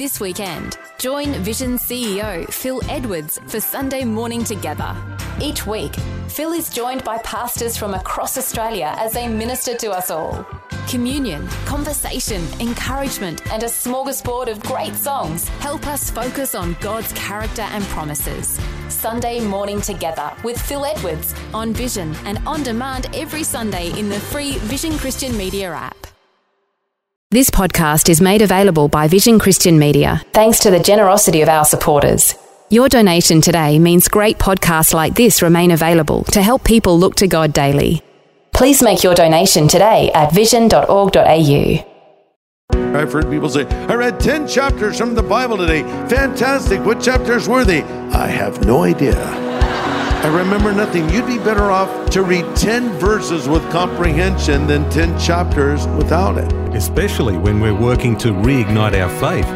This weekend, join Vision CEO Phil Edwards for Sunday Morning Together. Each week, Phil is joined by pastors from across Australia as they minister to us all. Communion, conversation, encouragement, and a smorgasbord of great songs help us focus on God's character and promises. Sunday Morning Together with Phil Edwards on Vision and on demand every Sunday in the free Vision Christian Media app. This podcast is made available by Vision Christian Media thanks to the generosity of our supporters. Your donation today means great podcasts like this remain available to help people look to God daily. Please make your donation today at vision.org.au. I've heard people say, I read 10 chapters from the Bible today. Fantastic. What chapters were they? I have no idea. I remember nothing. You'd be better off to read 10 verses with comprehension than 10 chapters without it. Especially when we're working to reignite our faith.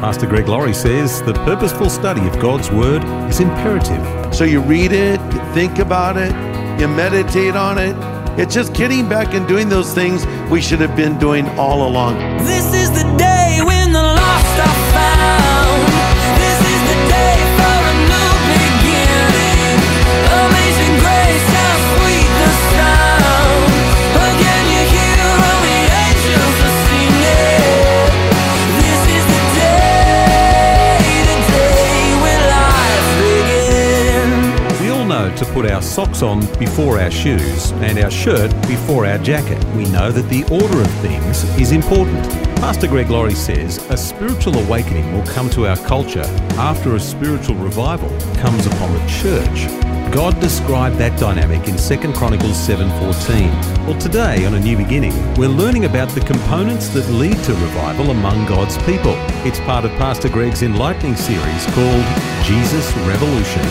Pastor Greg Laurie says the purposeful study of God's Word is imperative. So you read it, you think about it, you meditate on it. It's just getting back and doing those things we should have been doing all along. This is the socks on before our shoes and our shirt before our jacket. We know that the order of things is important. Pastor Greg Laurie says a spiritual awakening will come to our culture after a spiritual revival comes upon the church. God described that dynamic in 2 Chronicles 7:14. Well, today on A New Beginning, we're learning about the components that lead to revival among God's people. It's part of Pastor Greg's enlightening series called Jesus Revolution.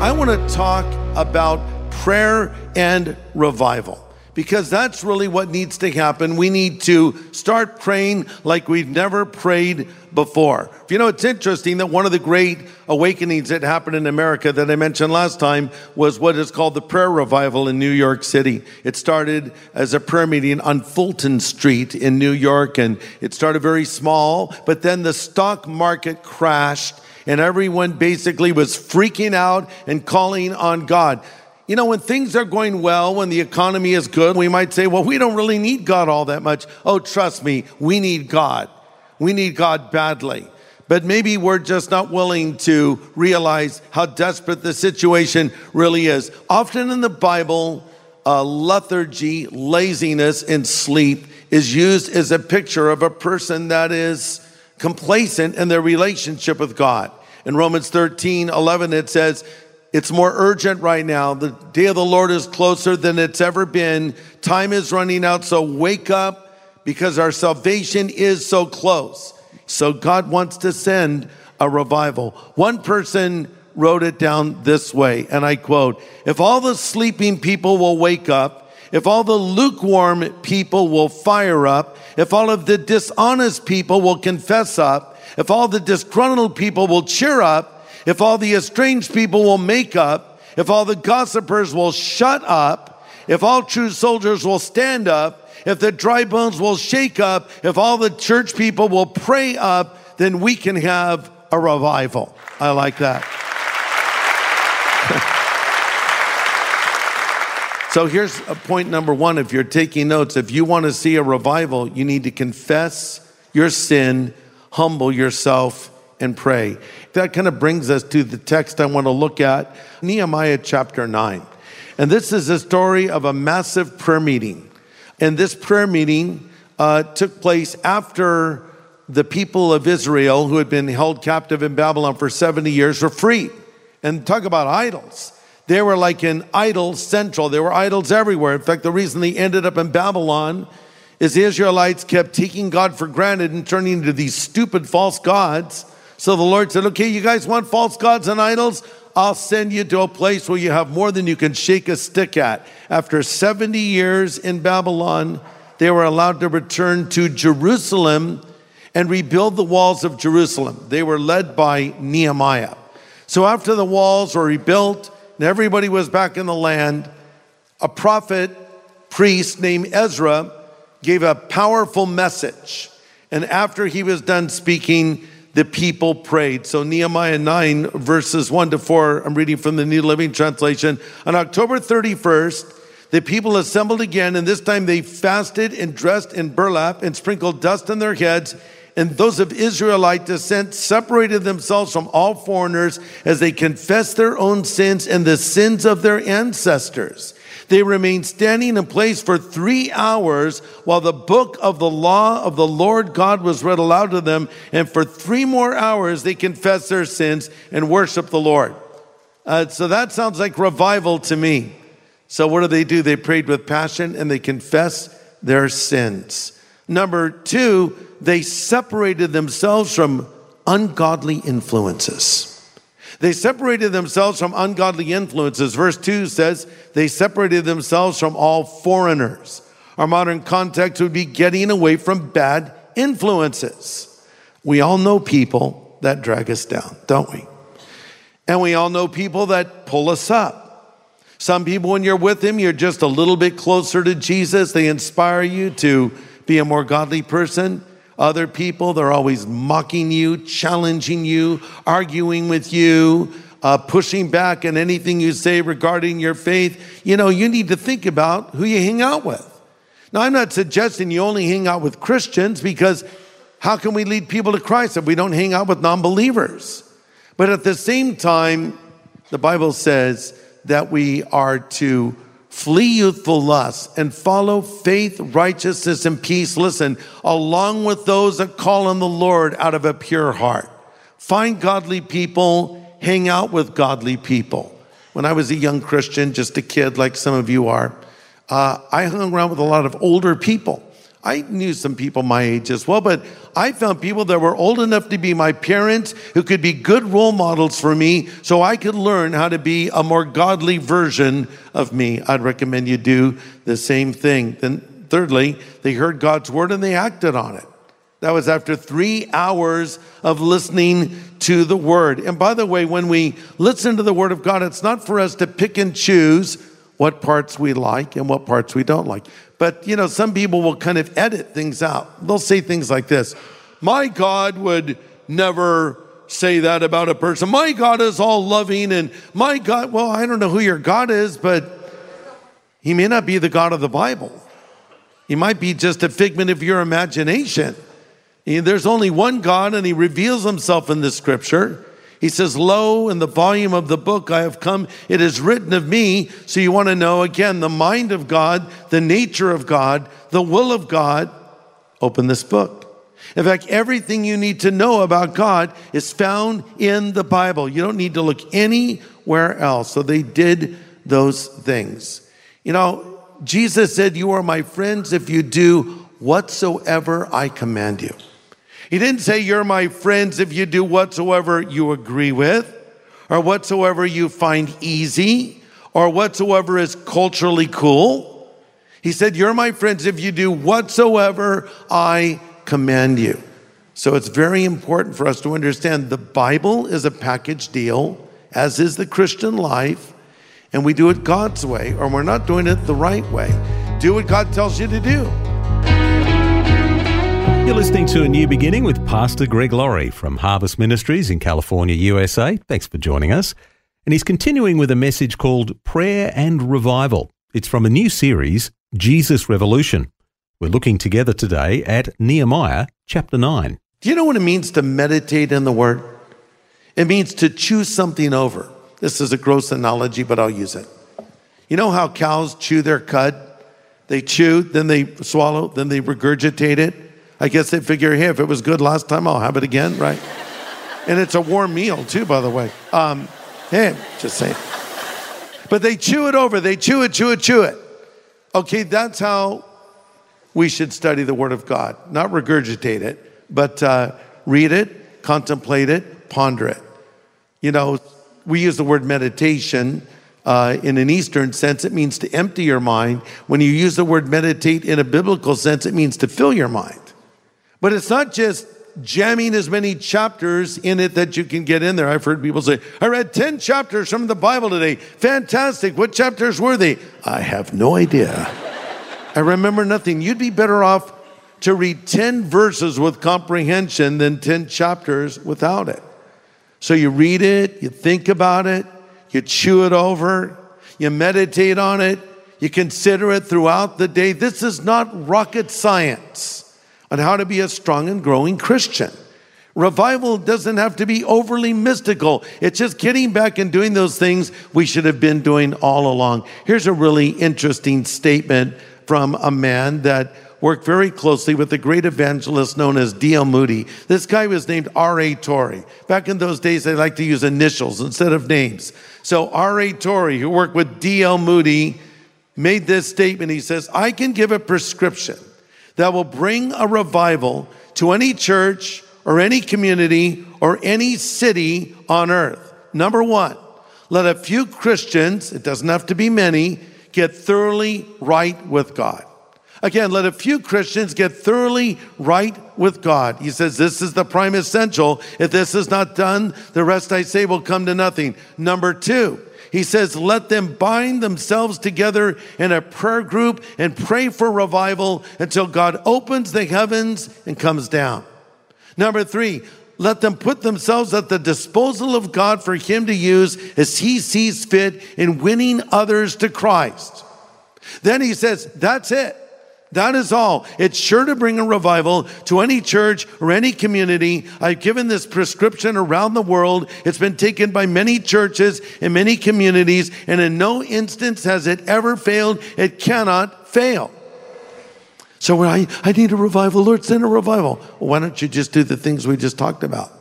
I want to talk about prayer and revival because that's really what needs to happen. We need to start praying like we've never prayed before. You know, it's interesting that one of the great awakenings that happened in America that I mentioned last time was what is called the prayer revival in New York City. It started as a prayer meeting on Fulton Street in New York, and it started very small, but then the stock market crashed and everyone basically was freaking out and calling on God. You know, when things are going well, when the economy is good, we might say, well, we don't really need God all that much. Oh, trust me, we need God. We need God badly. But maybe we're just not willing to realize how desperate the situation really is. Often in the Bible, uh, lethargy, laziness, and sleep is used as a picture of a person that is complacent in their relationship with God. In Romans 13, 11, it says, it's more urgent right now. The day of the Lord is closer than it's ever been. Time is running out, so wake up because our salvation is so close. So God wants to send a revival. One person wrote it down this way, and I quote If all the sleeping people will wake up, if all the lukewarm people will fire up, if all of the dishonest people will confess up, if all the disgruntled people will cheer up, if all the estranged people will make up, if all the gossipers will shut up, if all true soldiers will stand up, if the dry bones will shake up, if all the church people will pray up, then we can have a revival. I like that. So here's a point number one. If you're taking notes, if you want to see a revival, you need to confess your sin, humble yourself, and pray. That kind of brings us to the text I want to look at Nehemiah chapter 9. And this is a story of a massive prayer meeting. And this prayer meeting uh, took place after the people of Israel, who had been held captive in Babylon for 70 years, were free. And talk about idols. They were like an idol central. There were idols everywhere. In fact, the reason they ended up in Babylon is the Israelites kept taking God for granted and turning into these stupid false gods. So the Lord said, Okay, you guys want false gods and idols? I'll send you to a place where you have more than you can shake a stick at. After 70 years in Babylon, they were allowed to return to Jerusalem and rebuild the walls of Jerusalem. They were led by Nehemiah. So after the walls were rebuilt and everybody was back in the land, a prophet priest named Ezra gave a powerful message. And after he was done speaking, the people prayed. So, Nehemiah 9, verses 1 to 4, I'm reading from the New Living Translation. On October 31st, the people assembled again, and this time they fasted and dressed in burlap and sprinkled dust on their heads. And those of Israelite descent separated themselves from all foreigners as they confessed their own sins and the sins of their ancestors. They remained standing in place for three hours while the book of the law of the Lord God was read aloud to them. And for three more hours, they confessed their sins and worshiped the Lord. Uh, so that sounds like revival to me. So, what do they do? They prayed with passion and they confessed their sins. Number two, they separated themselves from ungodly influences. They separated themselves from ungodly influences. Verse 2 says they separated themselves from all foreigners. Our modern context would be getting away from bad influences. We all know people that drag us down, don't we? And we all know people that pull us up. Some people, when you're with them, you're just a little bit closer to Jesus. They inspire you to be a more godly person. Other people, they're always mocking you, challenging you, arguing with you, uh, pushing back on anything you say regarding your faith. You know, you need to think about who you hang out with. Now, I'm not suggesting you only hang out with Christians because how can we lead people to Christ if we don't hang out with non believers? But at the same time, the Bible says that we are to flee youthful lusts and follow faith, righteousness, and peace. Listen, along with those that call on the Lord out of a pure heart. Find godly people, hang out with godly people. When I was a young Christian, just a kid like some of you are, uh, I hung around with a lot of older people. I knew some people my age as well, but I found people that were old enough to be my parents who could be good role models for me so I could learn how to be a more godly version of me. I'd recommend you do the same thing. Then, thirdly, they heard God's word and they acted on it. That was after three hours of listening to the word. And by the way, when we listen to the word of God, it's not for us to pick and choose what parts we like and what parts we don't like. But, you know, some people will kind of edit things out. They'll say things like this My God would never say that about a person. My God is all loving, and my God, well, I don't know who your God is, but he may not be the God of the Bible. He might be just a figment of your imagination. There's only one God, and he reveals himself in the scripture. He says, Lo, in the volume of the book I have come, it is written of me. So you want to know again the mind of God, the nature of God, the will of God. Open this book. In fact, everything you need to know about God is found in the Bible. You don't need to look anywhere else. So they did those things. You know, Jesus said, You are my friends if you do whatsoever I command you. He didn't say, You're my friends if you do whatsoever you agree with, or whatsoever you find easy, or whatsoever is culturally cool. He said, You're my friends if you do whatsoever I command you. So it's very important for us to understand the Bible is a package deal, as is the Christian life, and we do it God's way, or we're not doing it the right way. Do what God tells you to do. You're listening to A New Beginning with Pastor Greg Laurie from Harvest Ministries in California, USA. Thanks for joining us. And he's continuing with a message called Prayer and Revival. It's from a new series, Jesus Revolution. We're looking together today at Nehemiah chapter 9. Do you know what it means to meditate in the Word? It means to chew something over. This is a gross analogy, but I'll use it. You know how cows chew their cud? They chew, then they swallow, then they regurgitate it. I guess they figure, hey, if it was good last time, I'll have it again, right? and it's a warm meal, too, by the way. Um, hey, just saying. But they chew it over, they chew it, chew it, chew it. Okay, that's how we should study the Word of God. Not regurgitate it, but uh, read it, contemplate it, ponder it. You know, we use the word meditation uh, in an Eastern sense, it means to empty your mind. When you use the word meditate in a biblical sense, it means to fill your mind. But it's not just jamming as many chapters in it that you can get in there. I've heard people say, I read 10 chapters from the Bible today. Fantastic. What chapters were they? I have no idea. I remember nothing. You'd be better off to read 10 verses with comprehension than 10 chapters without it. So you read it, you think about it, you chew it over, you meditate on it, you consider it throughout the day. This is not rocket science on how to be a strong and growing Christian. Revival doesn't have to be overly mystical. It's just getting back and doing those things we should have been doing all along. Here's a really interesting statement from a man that worked very closely with a great evangelist known as D.L. Moody. This guy was named R.A. Torrey. Back in those days, they liked to use initials instead of names. So R.A. Torrey, who worked with D.L. Moody, made this statement. He says, I can give a prescription that will bring a revival to any church or any community or any city on earth. Number one, let a few Christians, it doesn't have to be many, get thoroughly right with God. Again, let a few Christians get thoroughly right with God. He says this is the prime essential. If this is not done, the rest I say will come to nothing. Number two, he says, let them bind themselves together in a prayer group and pray for revival until God opens the heavens and comes down. Number three, let them put themselves at the disposal of God for Him to use as He sees fit in winning others to Christ. Then he says, that's it. That is all. It's sure to bring a revival to any church or any community. I've given this prescription around the world. It's been taken by many churches and many communities, and in no instance has it ever failed. It cannot fail. So I, I need a revival. Lord, send a revival. Well, why don't you just do the things we just talked about?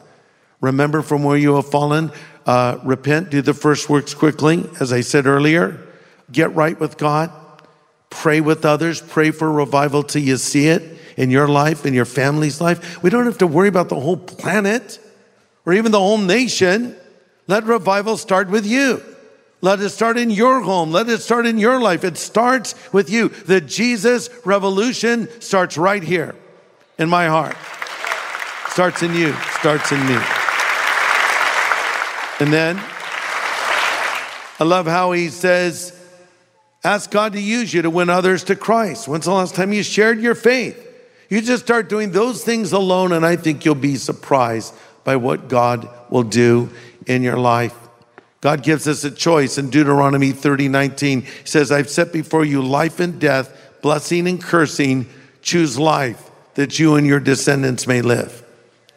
Remember from where you have fallen, uh, repent, do the first works quickly, as I said earlier, get right with God Pray with others, pray for revival till you see it in your life, in your family's life. We don't have to worry about the whole planet or even the whole nation. Let revival start with you. Let it start in your home. Let it start in your life. It starts with you. The Jesus revolution starts right here in my heart. Starts in you, starts in me. And then I love how he says, Ask God to use you to win others to Christ. When's the last time you shared your faith? You just start doing those things alone, and I think you'll be surprised by what God will do in your life. God gives us a choice in Deuteronomy 30 19. He says, I've set before you life and death, blessing and cursing. Choose life that you and your descendants may live.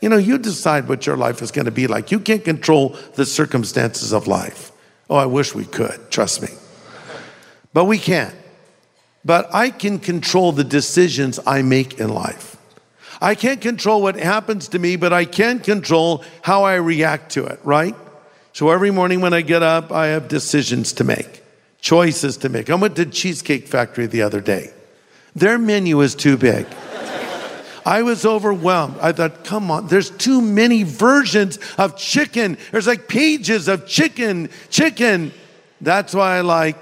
You know, you decide what your life is going to be like. You can't control the circumstances of life. Oh, I wish we could. Trust me but we can't. But I can control the decisions I make in life. I can't control what happens to me, but I can control how I react to it, right? So every morning when I get up, I have decisions to make, choices to make. I went to Cheesecake Factory the other day. Their menu is too big. I was overwhelmed. I thought, come on, there's too many versions of chicken. There's like pages of chicken, chicken. That's why I like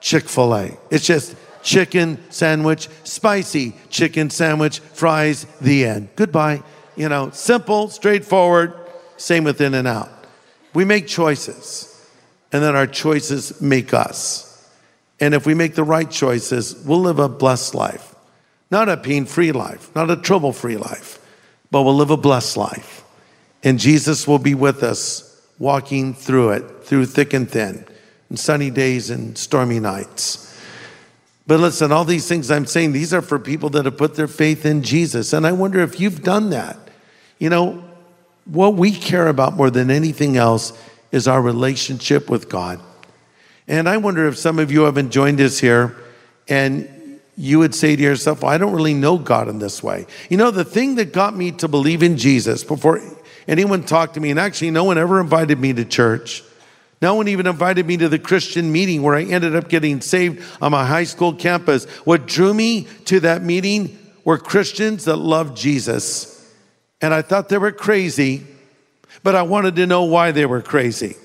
Chick fil A. It's just chicken sandwich, spicy chicken sandwich, fries, the end. Goodbye. You know, simple, straightforward, same with In and Out. We make choices, and then our choices make us. And if we make the right choices, we'll live a blessed life. Not a pain free life, not a trouble free life, but we'll live a blessed life. And Jesus will be with us, walking through it, through thick and thin and sunny days and stormy nights. But listen, all these things I'm saying, these are for people that have put their faith in Jesus. And I wonder if you've done that. You know, what we care about more than anything else is our relationship with God. And I wonder if some of you haven't joined us here and you would say to yourself, well, I don't really know God in this way. You know, the thing that got me to believe in Jesus before anyone talked to me, and actually no one ever invited me to church, no one even invited me to the Christian meeting where I ended up getting saved on my high school campus. What drew me to that meeting were Christians that loved Jesus. And I thought they were crazy, but I wanted to know why they were crazy.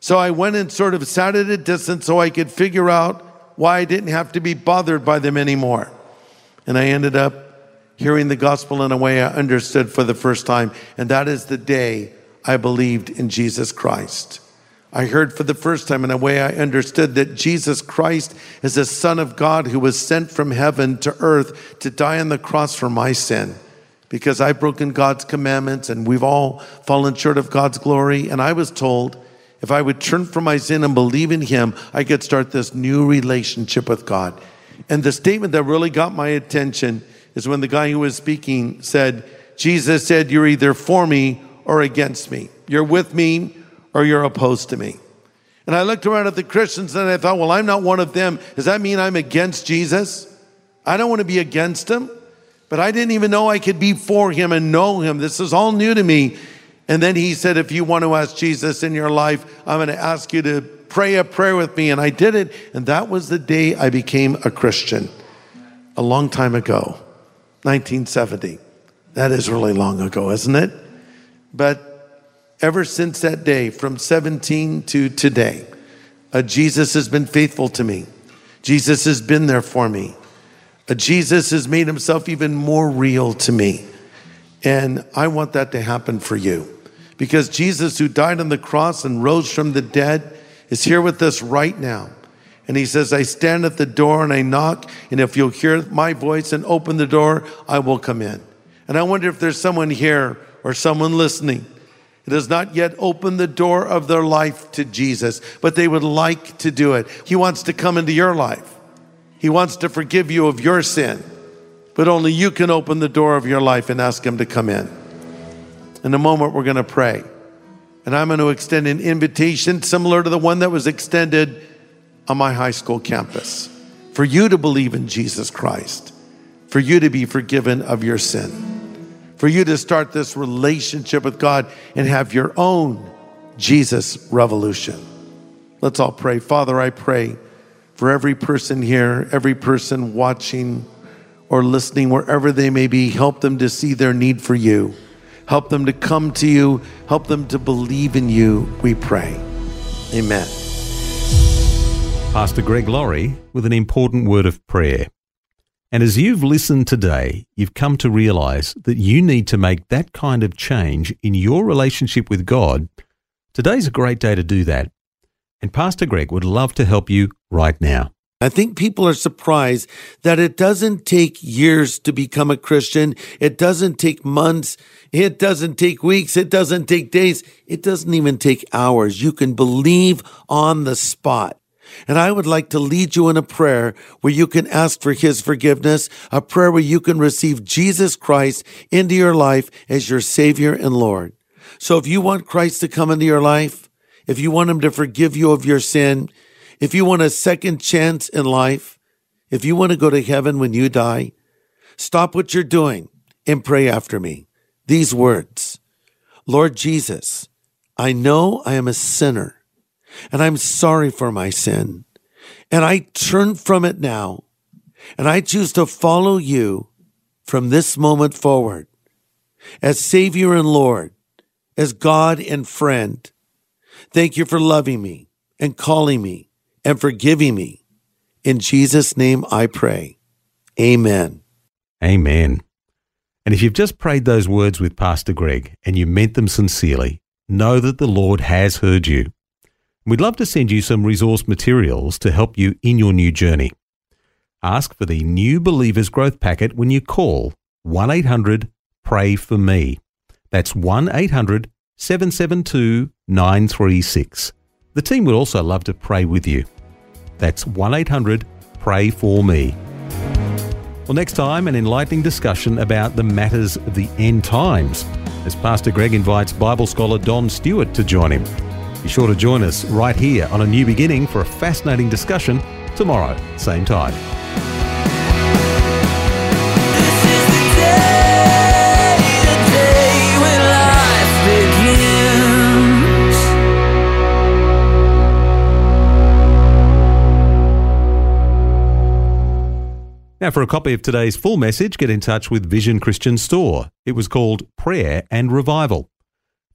So I went and sort of sat at a distance so I could figure out why I didn't have to be bothered by them anymore. And I ended up hearing the gospel in a way I understood for the first time. And that is the day I believed in Jesus Christ. I heard for the first time in a way I understood that Jesus Christ is the Son of God who was sent from heaven to earth to die on the cross for my sin. Because I've broken God's commandments and we've all fallen short of God's glory. And I was told if I would turn from my sin and believe in Him, I could start this new relationship with God. And the statement that really got my attention is when the guy who was speaking said, Jesus said, You're either for me or against me. You're with me or you're opposed to me. And I looked around at the Christians and I thought, well, I'm not one of them. Does that mean I'm against Jesus? I don't want to be against him, but I didn't even know I could be for him and know him. This is all new to me. And then he said, if you want to ask Jesus in your life, I'm going to ask you to pray a prayer with me. And I did it. And that was the day I became a Christian a long time ago, 1970. That is really long ago, isn't it? But ever since that day, from 17 to today, uh, Jesus has been faithful to me. Jesus has been there for me. Uh, Jesus has made himself even more real to me. And I want that to happen for you. Because Jesus, who died on the cross and rose from the dead, is here with us right now. And he says, I stand at the door and I knock, and if you'll hear my voice and open the door, I will come in. And I wonder if there's someone here or someone listening that has not yet opened the door of their life to Jesus, but they would like to do it. He wants to come into your life. He wants to forgive you of your sin, but only you can open the door of your life and ask Him to come in. In a moment, we're going to pray. And I'm going to extend an invitation similar to the one that was extended on my high school campus for you to believe in Jesus Christ, for you to be forgiven of your sin for you to start this relationship with God and have your own Jesus revolution. Let's all pray. Father, I pray for every person here, every person watching or listening, wherever they may be, help them to see their need for you. Help them to come to you. Help them to believe in you, we pray. Amen. Pastor Greg Laurie with an important word of prayer. And as you've listened today, you've come to realize that you need to make that kind of change in your relationship with God. Today's a great day to do that. And Pastor Greg would love to help you right now. I think people are surprised that it doesn't take years to become a Christian. It doesn't take months. It doesn't take weeks. It doesn't take days. It doesn't even take hours. You can believe on the spot. And I would like to lead you in a prayer where you can ask for his forgiveness, a prayer where you can receive Jesus Christ into your life as your Savior and Lord. So if you want Christ to come into your life, if you want him to forgive you of your sin, if you want a second chance in life, if you want to go to heaven when you die, stop what you're doing and pray after me. These words Lord Jesus, I know I am a sinner and I'm sorry for my sin. And I turn from it now, and I choose to follow you from this moment forward as Savior and Lord, as God and friend. Thank you for loving me and calling me and forgiving me. In Jesus' name I pray. Amen. Amen. And if you've just prayed those words with Pastor Greg and you meant them sincerely, know that the Lord has heard you. We'd love to send you some resource materials to help you in your new journey. Ask for the New Believers Growth Packet when you call 1 800 Pray For Me. That's 1 800 772 936. The team would also love to pray with you. That's 1 800 Pray For Me. Well, next time, an enlightening discussion about the matters of the end times as Pastor Greg invites Bible scholar Don Stewart to join him. Be sure to join us right here on A New Beginning for a fascinating discussion tomorrow, same time. This is the day, the day when life begins. Now, for a copy of today's full message, get in touch with Vision Christian Store. It was called Prayer and Revival.